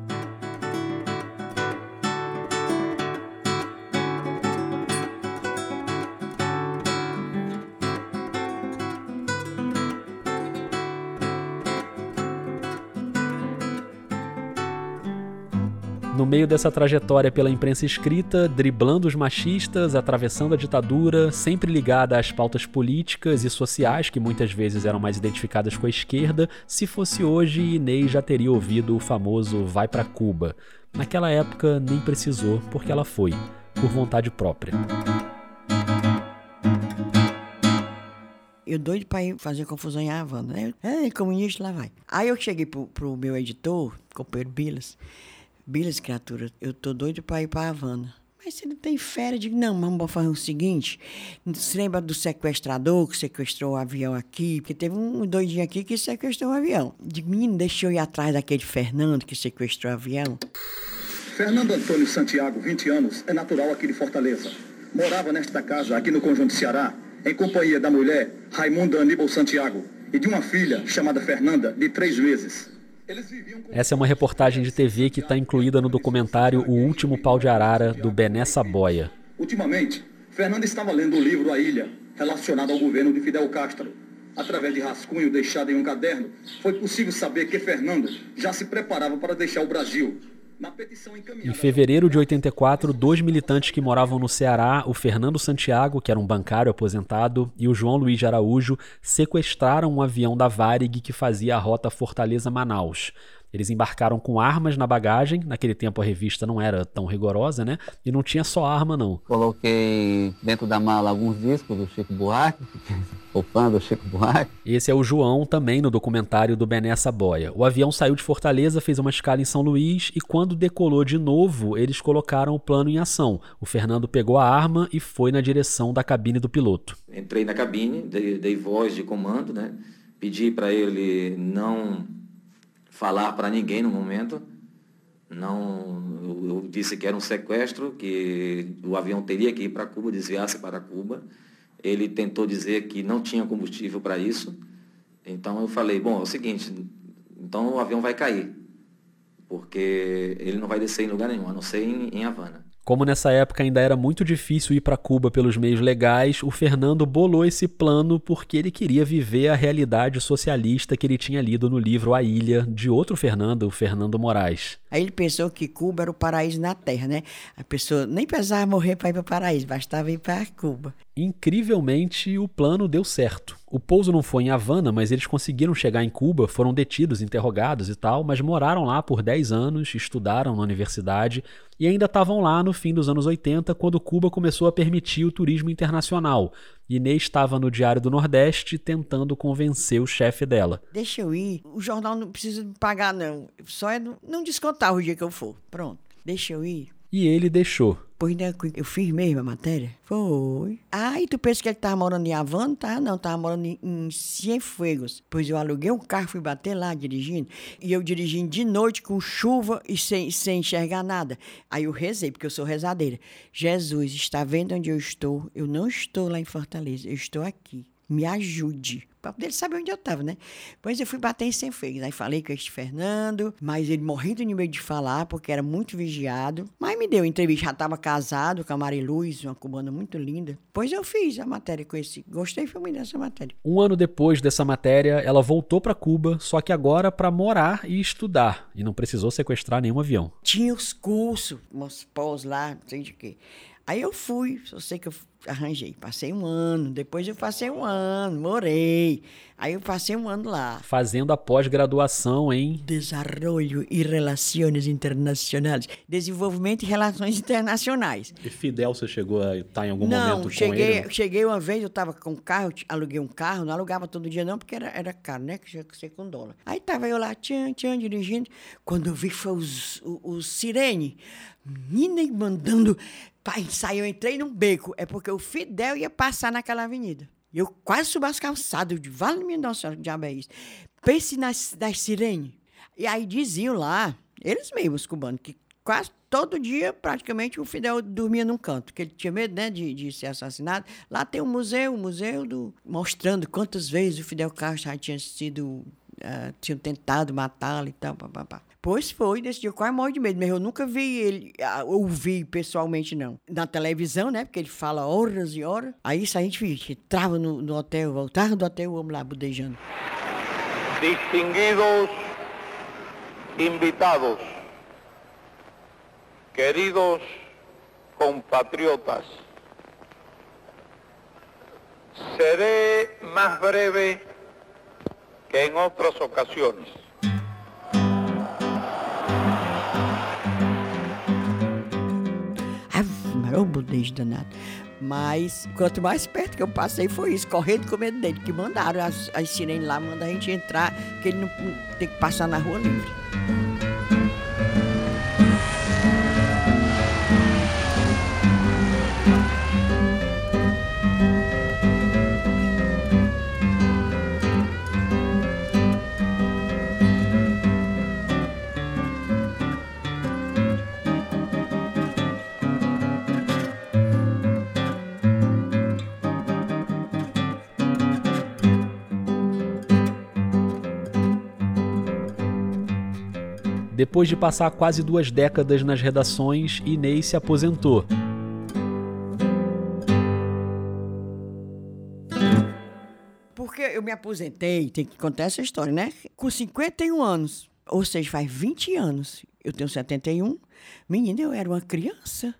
No meio dessa trajetória pela imprensa escrita, driblando os machistas, atravessando a ditadura, sempre ligada às pautas políticas e sociais que muitas vezes eram mais identificadas com a esquerda, se fosse hoje, Inês já teria ouvido o famoso vai para Cuba. Naquela época nem precisou, porque ela foi, por vontade própria. Eu doido pra ir fazer confusão em Havana, né? É, comunista, lá vai. Aí eu cheguei pro, pro meu editor, companheiro Bilas. Bilas, criatura, eu tô doido pra ir pra Havana. Mas não tem férias? Digo, não, vamos fazer o seguinte. Você lembra do sequestrador que sequestrou o avião aqui? Porque teve um doidinho aqui que sequestrou o avião. Digo, menino, deixa eu ir atrás daquele Fernando que sequestrou o avião. Fernando Antônio Santiago, 20 anos, é natural aqui de Fortaleza. Morava nesta casa, aqui no Conjunto Ceará, em companhia da mulher Raimunda Aníbal Santiago e de uma filha chamada Fernanda, de três meses. Essa é uma reportagem de TV que está incluída no documentário O Último Pau de Arara, do Bené Saboia. Ultimamente, Fernanda estava lendo o livro A Ilha, relacionado ao governo de Fidel Castro. Através de rascunho deixado em um caderno, foi possível saber que Fernando já se preparava para deixar o Brasil em fevereiro de 84, dois militantes que moravam no Ceará, o Fernando Santiago, que era um bancário aposentado, e o João Luiz de Araújo, sequestraram um avião da Varig que fazia a rota Fortaleza-Manaus. Eles embarcaram com armas na bagagem, naquele tempo a revista não era tão rigorosa, né? E não tinha só arma, não. Coloquei dentro da mala alguns discos do Chico Buarque, o fã do Chico Buarque. Esse é o João, também no documentário do Bené Saboia. O avião saiu de Fortaleza, fez uma escala em São Luís e quando decolou de novo, eles colocaram o plano em ação. O Fernando pegou a arma e foi na direção da cabine do piloto. Entrei na cabine, dei, dei voz de comando, né? Pedi para ele não falar para ninguém no momento. Não, eu, disse que era um sequestro, que o avião teria que ir para Cuba, desviar-se para Cuba. Ele tentou dizer que não tinha combustível para isso. Então eu falei, bom, é o seguinte, então o avião vai cair, porque ele não vai descer em lugar nenhum, a não ser em, em Havana. Como nessa época ainda era muito difícil ir para Cuba pelos meios legais, o Fernando bolou esse plano porque ele queria viver a realidade socialista que ele tinha lido no livro A Ilha, de outro Fernando, o Fernando Moraes. Aí ele pensou que Cuba era o paraíso na Terra, né? A pessoa nem precisava morrer para ir para o paraíso, bastava ir para Cuba. Incrivelmente, o plano deu certo. O pouso não foi em Havana, mas eles conseguiram chegar em Cuba, foram detidos, interrogados e tal, mas moraram lá por 10 anos, estudaram na universidade e ainda estavam lá no fim dos anos 80, quando Cuba começou a permitir o turismo internacional. Inês estava no Diário do Nordeste tentando convencer o chefe dela. Deixa eu ir, o jornal não precisa pagar, não. Só é não descontar o dia que eu for. Pronto, deixa eu ir. E ele deixou. Pois né, eu fiz mesmo a matéria? Foi. Ah, e tu pensa que ele tava morando em Havana? Tá, não, tava morando em, em Cienfuegos. Pois eu aluguei um carro, fui bater lá dirigindo. E eu dirigindo de noite com chuva e sem, sem enxergar nada. Aí eu rezei, porque eu sou rezadeira. Jesus, está vendo onde eu estou? Eu não estou lá em Fortaleza, eu estou aqui me ajude. Para poder saber onde eu estava, né? Pois eu fui bater em sem feios. Aí falei com este Fernando, mas ele morrendo de medo de falar, porque era muito vigiado. Mas me deu entrevista, já estava casado com a Mariluz, uma cubana muito linda. Pois eu fiz a matéria com esse. Gostei foi muito dessa matéria. Um ano depois dessa matéria, ela voltou para Cuba, só que agora para morar e estudar. E não precisou sequestrar nenhum avião. Tinha os cursos, umas pós lá, não sei de quê. Aí eu fui, só sei que eu arranjei. Passei um ano, depois eu passei um ano, morei. Aí eu passei um ano lá. Fazendo a pós-graduação em Desenvolvimento e Relações Internacionais. Desenvolvimento e Relações Internacionais. E Fidel, você chegou a estar em algum não, momento cheguei, com ele? Não, cheguei uma vez, eu estava com um carro, aluguei um carro, não alugava todo dia não, porque era, era caro, né? Que tinha que ser com dólar. Aí tava eu lá, tchan, tchan, dirigindo. Quando eu vi foi os, os, os sirene, menina mandando Pai, saiu, eu entrei num beco. É porque o Fidel ia passar naquela avenida. Eu quase subi as calçadas. de vale minha nossa senhora, que diabo é isso? Pense nas, nas sirenes. E aí diziam lá, eles mesmos, os cubanos, que quase todo dia, praticamente, o Fidel dormia num canto, que ele tinha medo né, de, de ser assassinado. Lá tem um museu, um museu do, mostrando quantas vezes o Fidel Castro já tinha sido, uh, tentado matá-lo e tal. Pois foi, desse dia eu quase morri de medo, mas eu nunca vi ele, ouvi pessoalmente, não. Na televisão, né? Porque ele fala horas e horas. Aí isso a gente entrava no, no hotel, voltava do hotel, homem lá budejando. Distinguidos invitados. Queridos compatriotas, seré más breve que en otras ocasiones. Maria, ô budez danado. Mas quanto mais perto que eu passei foi isso, correndo com medo dele, que mandaram as, as sirenes lá, mandam a gente entrar, que ele não tem que passar na rua livre. Depois de passar quase duas décadas nas redações, Inês se aposentou. Porque eu me aposentei, tem que contar essa história, né? Com 51 anos. Ou seja, faz 20 anos. Eu tenho 71. Menina, eu era uma criança.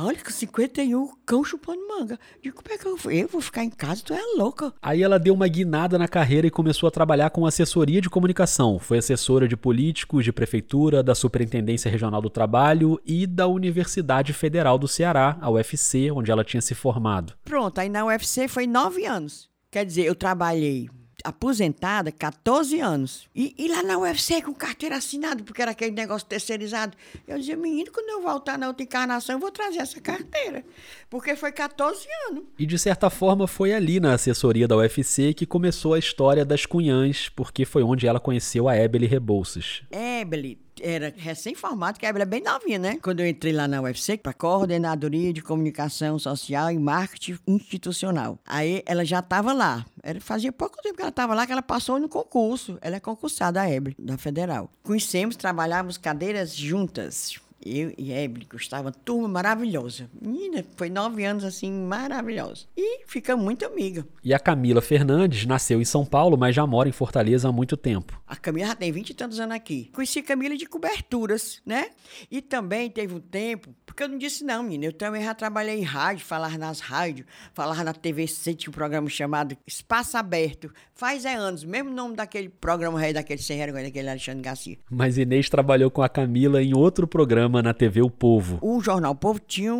Olha, com 51, cão chupando manga. Digo, como é que eu? Eu vou ficar em casa? Tu é louca. Aí ela deu uma guinada na carreira e começou a trabalhar com assessoria de comunicação. Foi assessora de políticos, de prefeitura, da Superintendência Regional do Trabalho e da Universidade Federal do Ceará, a UFC, onde ela tinha se formado. Pronto, aí na UFC foi nove anos. Quer dizer, eu trabalhei aposentada 14 anos. E, e, lá na UFC com carteira assinada, porque era aquele negócio terceirizado. Eu dizia, menino, quando eu voltar na outra encarnação, eu vou trazer essa carteira. Porque foi 14 anos. E de certa forma foi ali na assessoria da UFC que começou a história das Cunhãs, porque foi onde ela conheceu a Ebele Rebouças. Ebele era recém-formado, que a Ebele é bem novinha, né? Quando eu entrei lá na UFC, para Coordenadoria de Comunicação Social e Marketing Institucional. Aí ela já estava lá. Era, fazia pouco tempo que ela estava lá, que ela passou no concurso. Ela é concursada, a Ebele, da Federal. Conhecemos, trabalhávamos cadeiras juntas eu e Ebele gostava, turma maravilhosa. Menina, foi nove anos assim, maravilhosa. E fica muito amiga. E a Camila Fernandes nasceu em São Paulo, mas já mora em Fortaleza há muito tempo. A Camila já tem vinte e tantos anos aqui. Conheci a Camila de coberturas, né? E também teve um tempo, porque eu não disse não, menina, eu também já trabalhei em rádio, falar nas rádios, falar na TVC, tinha um programa chamado Espaço Aberto. Faz é anos, mesmo nome daquele programa rei daquele sem daquele Alexandre Garcia. Mas Inês trabalhou com a Camila em outro programa na TV O Povo. O Jornal o Povo tinha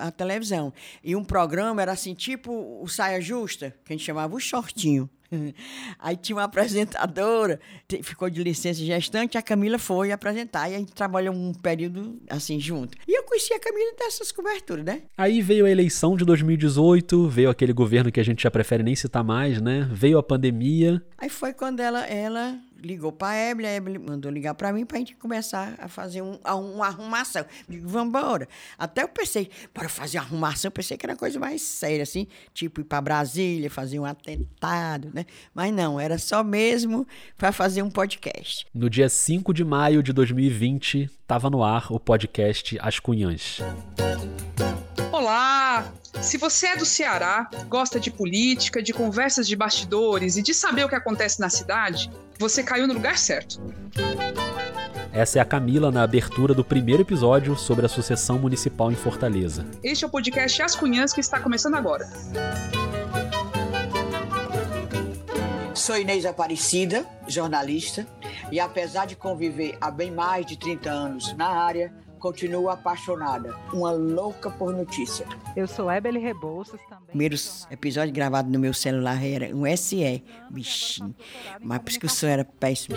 a televisão. E um programa era assim, tipo o Saia Justa, que a gente chamava o Shortinho. Aí tinha uma apresentadora, ficou de licença gestante, a Camila foi apresentar e a gente trabalhou um período assim junto. E eu conheci a Camila dessas coberturas, né? Aí veio a eleição de 2018, veio aquele governo que a gente já prefere nem citar mais, né? Veio a pandemia. Aí foi quando ela, ela ligou para a Evelyn, a Evelyn mandou ligar para mim para a gente começar a fazer um, uma arrumação. Digo, vamos embora. Até eu pensei, para fazer uma arrumação, pensei que era coisa mais séria, assim, tipo ir para Brasília, fazer um atentado, né? Mas não, era só mesmo para fazer um podcast. No dia 5 de maio de 2020, estava no ar o podcast As Cunhãs. Olá! Se você é do Ceará, gosta de política, de conversas de bastidores e de saber o que acontece na cidade, você caiu no lugar certo. Essa é a Camila na abertura do primeiro episódio sobre a sucessão municipal em Fortaleza. Este é o podcast As Cunhãs que está começando agora. Sou Inês Aparecida, jornalista, e apesar de conviver há bem mais de 30 anos na área, continuo apaixonada, uma louca por notícia. Eu sou Ebele Rebouças também. Primeiros episódios gravados no meu celular era um SE, bichinho. Mas por isso que o som era péssimo.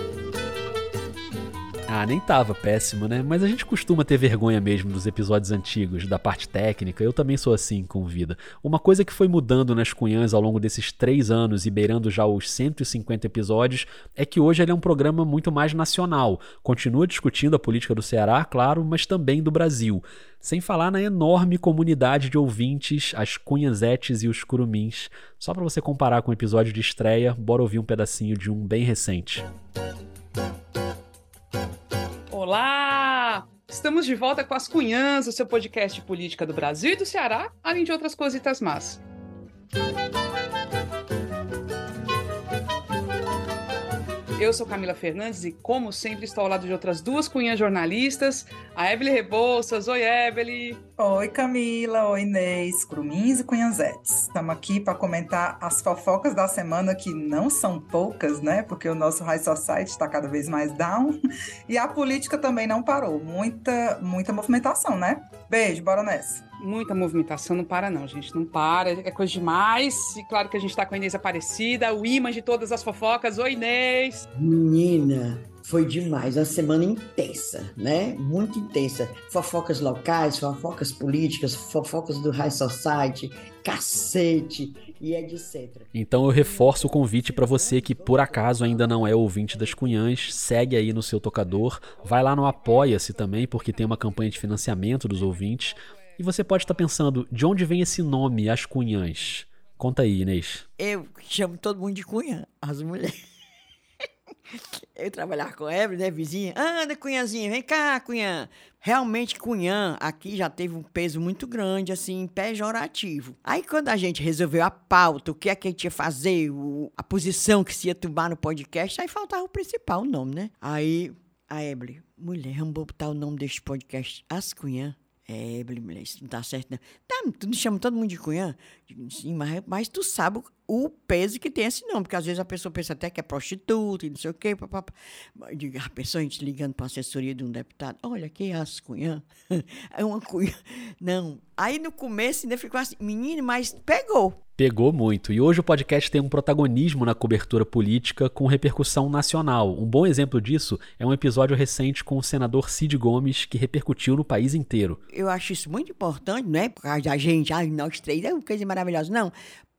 Ah, nem tava péssimo, né? Mas a gente costuma ter vergonha mesmo dos episódios antigos, da parte técnica. Eu também sou assim com vida. Uma coisa que foi mudando nas Cunhãs ao longo desses três anos e beirando já os 150 episódios é que hoje ele é um programa muito mais nacional. Continua discutindo a política do Ceará, claro, mas também do Brasil. Sem falar na enorme comunidade de ouvintes, as Cunhazetes e os Curumins. Só para você comparar com o episódio de estreia, bora ouvir um pedacinho de um bem recente. Olá! Estamos de volta com as Cunhãs, o seu podcast de política do Brasil e do Ceará, além de outras cositas más. Eu sou Camila Fernandes e, como sempre, estou ao lado de outras duas cunhas jornalistas, a Ebele Rebouças. Oi, Ebele! Oi, Camila. Oi, Inês. Crumins e Cunhanzetes. Estamos aqui para comentar as fofocas da semana, que não são poucas, né? Porque o nosso High Society está cada vez mais down. E a política também não parou. Muita, muita movimentação, né? Beijo, bora nessa muita movimentação, não para não, gente, não para, é coisa demais. E claro que a gente está com a Inês Aparecida, o imã de todas as fofocas. Oi, Inês! Menina, foi demais, uma semana intensa, né? Muito intensa. Fofocas locais, fofocas políticas, fofocas do High Society, cacete e etc. Então eu reforço o convite para você que por acaso ainda não é ouvinte das Cunhãs, segue aí no seu tocador, vai lá no Apoia-se também, porque tem uma campanha de financiamento dos ouvintes. E você pode estar pensando, de onde vem esse nome, As Cunhãs? Conta aí, Inês. Eu chamo todo mundo de Cunhã, as mulheres. Eu trabalhar com a Evelyn, né, vizinha? Anda, Cunhãzinha, vem cá, Cunhã. Realmente, Cunhã aqui já teve um peso muito grande, assim, pejorativo. Aí, quando a gente resolveu a pauta, o que é que a gente ia fazer, o, a posição que se ia tomar no podcast, aí faltava o principal, o nome, né? Aí, a Evelyn, mulher, vamos botar o nome deste podcast, As Cunhã. É, mulher, isso não tá certo, não. Tá, tu não chama todo mundo de cunhã? Sim, mas, mas tu sabe o peso que tem esse nome, porque às vezes a pessoa pensa até que é prostituta e não sei o quê. Papá. A pessoa, a gente ligando para a assessoria de um deputado, olha, que é as cunhã? É uma cunhã. Não. Aí no começo ainda ficou assim, menino, mas pegou. Pegou muito. E hoje o podcast tem um protagonismo na cobertura política com repercussão nacional. Um bom exemplo disso é um episódio recente com o senador Cid Gomes, que repercutiu no país inteiro. Eu acho isso muito importante, não é por causa da gente, ai, nós três, é uma coisa maravilhosa. Não,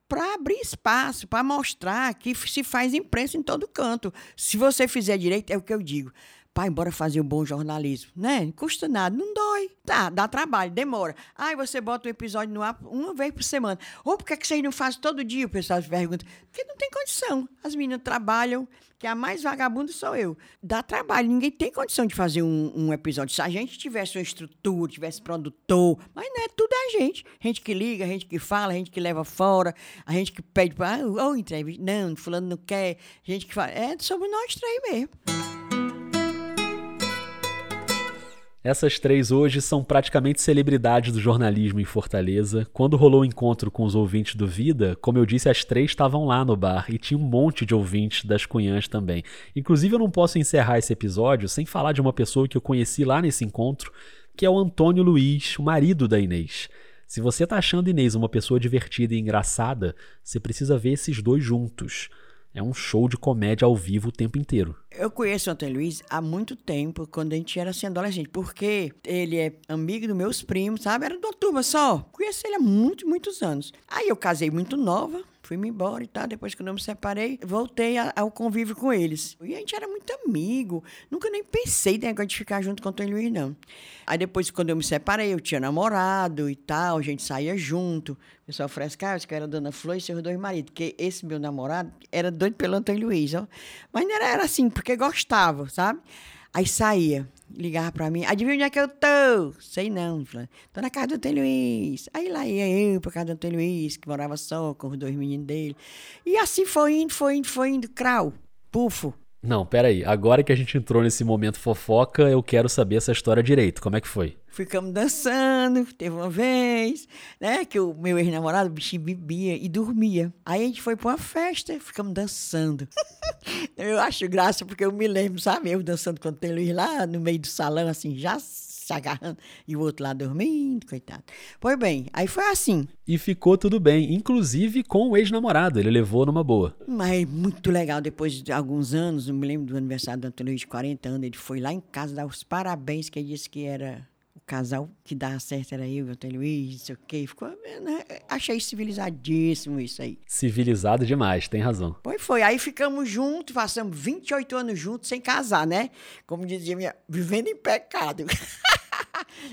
para abrir espaço, para mostrar que se faz imprensa em todo canto. Se você fizer direito, é o que eu digo pai, bora fazer um bom jornalismo, né? Custa nada, não dói. Tá, dá trabalho, demora. Aí você bota um episódio no ar uma vez por semana. Ou por que, é que vocês não fazem todo dia? O pessoal se pergunta. Porque não tem condição. As meninas trabalham, que a mais vagabunda sou eu. Dá trabalho, ninguém tem condição de fazer um, um, episódio. Se a gente tivesse uma estrutura, tivesse produtor, mas não é tudo a gente. Gente que liga, a gente que fala, a gente que leva fora, a gente que pede para. Ah, ou entrevista. Não, fulano não quer. Gente que fala. É sobre nós três mesmo. Essas três hoje são praticamente celebridades do jornalismo em Fortaleza. Quando rolou o encontro com os ouvintes do Vida, como eu disse, as três estavam lá no bar e tinha um monte de ouvintes das Cunhãs também. Inclusive, eu não posso encerrar esse episódio sem falar de uma pessoa que eu conheci lá nesse encontro, que é o Antônio Luiz, o marido da Inês. Se você tá achando Inês uma pessoa divertida e engraçada, você precisa ver esses dois juntos. É um show de comédia ao vivo o tempo inteiro. Eu conheço o Antônio Luiz há muito tempo, quando a gente era assim, adolescente, porque ele é amigo dos meus primos, sabe? Era de uma turma só. Conheço ele há muitos, muitos anos. Aí eu casei muito nova, fui-me embora e tal. Depois que eu não me separei, voltei ao convívio com eles. E a gente era muito amigo. Nunca nem pensei né, de ficar junto com o Antônio Luiz, não. Aí depois, quando eu me separei, eu tinha namorado e tal, a gente saía junto. O pessoal frescava, que era Dona Flor e seus dois maridos. Porque esse meu namorado era doido pelo Antônio Luiz, ó. Mas não era, era assim, porque gostava, sabe? Aí saía ligava pra mim, adivinha onde é que eu tô? Sei não, tô na casa do Antônio Luiz. Aí lá ia eu pra casa do Antônio Luiz, que morava só com os dois meninos dele. E assim foi indo, foi indo, foi indo, crau, pufo. Não, peraí, agora que a gente entrou nesse momento fofoca, eu quero saber essa história direito, como é que foi? Ficamos dançando, teve uma vez, né, que o meu ex-namorado, bichinho, bebia e dormia. Aí a gente foi pra uma festa, ficamos dançando. eu acho graça porque eu me lembro, sabe, eu dançando com o Luiz lá no meio do salão, assim, já se agarrando e o outro lá dormindo, coitado. Pois bem, aí foi assim. E ficou tudo bem, inclusive com o ex-namorado, ele levou numa boa. Mas muito legal, depois de alguns anos, não me lembro do aniversário do Antônio Luiz de 40 anos, ele foi lá em casa dar os parabéns, que ele disse que era casal que dava certo era eu e o Antônio Luiz, não sei o quê. Ficou, né? Achei civilizadíssimo isso aí. Civilizado demais, tem razão. Pois foi. Aí ficamos juntos, passamos 28 anos juntos sem casar, né? Como dizia minha, vivendo em pecado.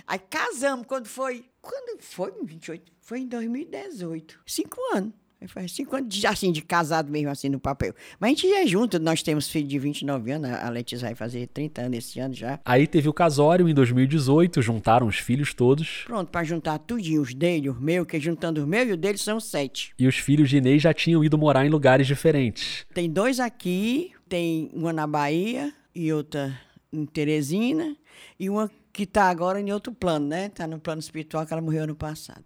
aí casamos quando foi. Quando foi? 28? Foi em 2018. Cinco anos. Faz cinco anos, assim, de casado mesmo, assim, no papel. Mas a gente já é junto, nós temos filho de 29 anos, a Letícia vai fazer 30 anos esse ano já. Aí teve o casório em 2018, juntaram os filhos todos. Pronto, para juntar tudinho, os dele, os meus, que juntando os meus e os deles são sete. E os filhos de Inês já tinham ido morar em lugares diferentes. Tem dois aqui, tem uma na Bahia e outra em Teresina, e uma que está agora em outro plano, né? Está no plano espiritual, que ela morreu ano passado.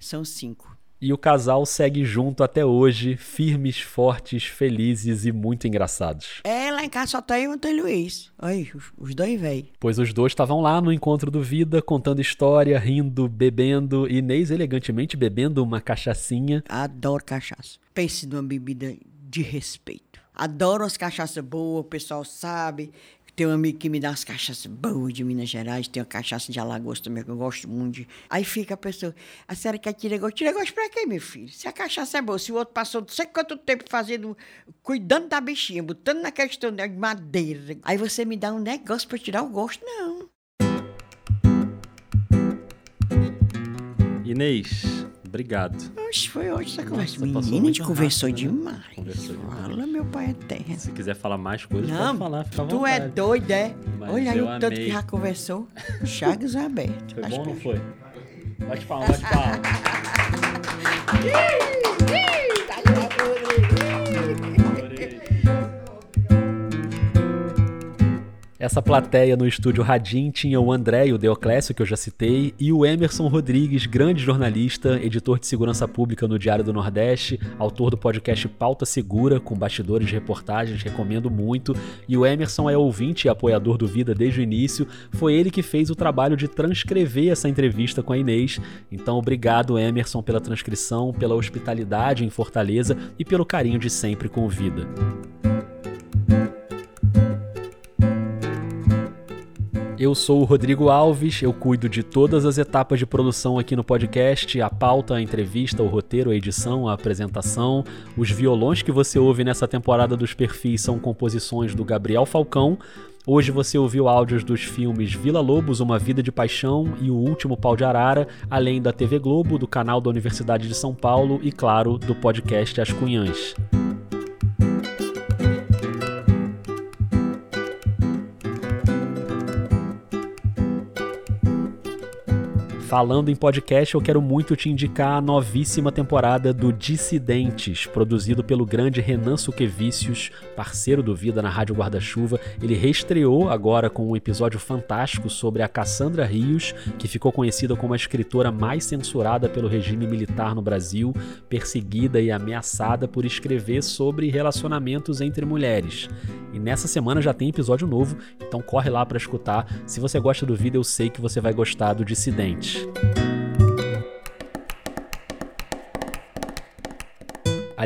São cinco. E o casal segue junto até hoje, firmes, fortes, felizes e muito engraçados. É, lá em casa só tá eu e o Antônio Luiz. Aí, os, os dois velhos. Pois os dois estavam lá no encontro do Vida, contando história, rindo, bebendo, Inês elegantemente bebendo uma cachaçinha. Adoro cachaça. Pense numa bebida de respeito. Adoro as cachaças boas, o pessoal sabe. Tem um amigo que me dá as cachaças boas de Minas Gerais, tem uma cachaça de Alagoas também, que eu gosto muito. De... Aí fica a pessoa, a senhora quer tirar gosto? Tira gosto pra quê, meu filho? Se a cachaça é boa, se o outro passou não sei quanto tempo fazendo, cuidando da bichinha, botando na questão de madeira, aí você me dá um negócio pra tirar o gosto? Não. Inês, obrigado. Oxe, foi hoje essa conversa. Nossa, Menina, a gente conversou rápido, né? demais. Conversou Fala, meu pai é terra. Se quiser falar mais coisas, Não, pode falar, fica à tu é doido, é? Mas Olha aí o tanto amei. que já conversou. Chagas aberto. Foi Acho bom ou não foi? Bate palma, bate palma. Essa plateia no estúdio Radim tinha o André e o Deoclésio, que eu já citei, e o Emerson Rodrigues, grande jornalista, editor de segurança pública no Diário do Nordeste, autor do podcast Pauta Segura, com bastidores de reportagens, recomendo muito. E o Emerson é ouvinte e apoiador do Vida desde o início, foi ele que fez o trabalho de transcrever essa entrevista com a Inês. Então, obrigado, Emerson, pela transcrição, pela hospitalidade em Fortaleza e pelo carinho de sempre com o Vida. Eu sou o Rodrigo Alves, eu cuido de todas as etapas de produção aqui no podcast, a pauta, a entrevista, o roteiro, a edição, a apresentação. Os violões que você ouve nessa temporada dos perfis são composições do Gabriel Falcão. Hoje você ouviu áudios dos filmes Vila Lobos, Uma Vida de Paixão e O Último Pau de Arara, além da TV Globo, do canal da Universidade de São Paulo e, claro, do podcast As Cunhãs. Falando em podcast, eu quero muito te indicar a novíssima temporada do Dissidentes, produzido pelo grande Renan Suquevicius, parceiro do Vida na Rádio Guarda-Chuva. Ele reestreou agora com um episódio fantástico sobre a Cassandra Rios, que ficou conhecida como a escritora mais censurada pelo regime militar no Brasil, perseguida e ameaçada por escrever sobre relacionamentos entre mulheres. E nessa semana já tem episódio novo, então corre lá para escutar. Se você gosta do vídeo, eu sei que você vai gostar do Dissidente.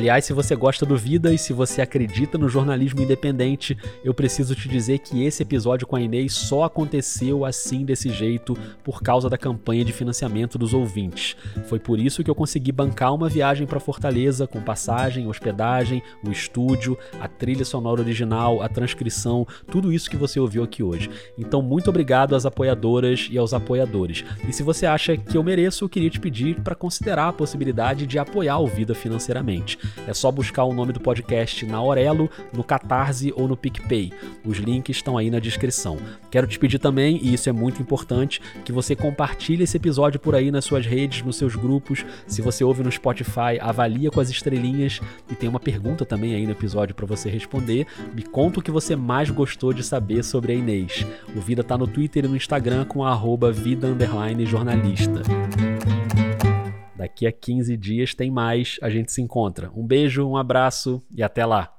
Aliás, se você gosta do Vida e se você acredita no jornalismo independente, eu preciso te dizer que esse episódio com a Inês só aconteceu assim desse jeito por causa da campanha de financiamento dos ouvintes. Foi por isso que eu consegui bancar uma viagem para Fortaleza com passagem, hospedagem, o estúdio, a trilha sonora original, a transcrição, tudo isso que você ouviu aqui hoje. Então, muito obrigado às apoiadoras e aos apoiadores. E se você acha que eu mereço, eu queria te pedir para considerar a possibilidade de apoiar o Vida financeiramente. É só buscar o nome do podcast na Aurelo, no Catarse ou no PicPay. Os links estão aí na descrição. Quero te pedir também, e isso é muito importante, que você compartilhe esse episódio por aí nas suas redes, nos seus grupos. Se você ouve no Spotify, avalia com as estrelinhas e tem uma pergunta também aí no episódio para você responder. Me conta o que você mais gostou de saber sobre a Inês. O Vida tá no Twitter e no Instagram com a arroba vida jornalista. Daqui a 15 dias tem mais, a gente se encontra. Um beijo, um abraço e até lá!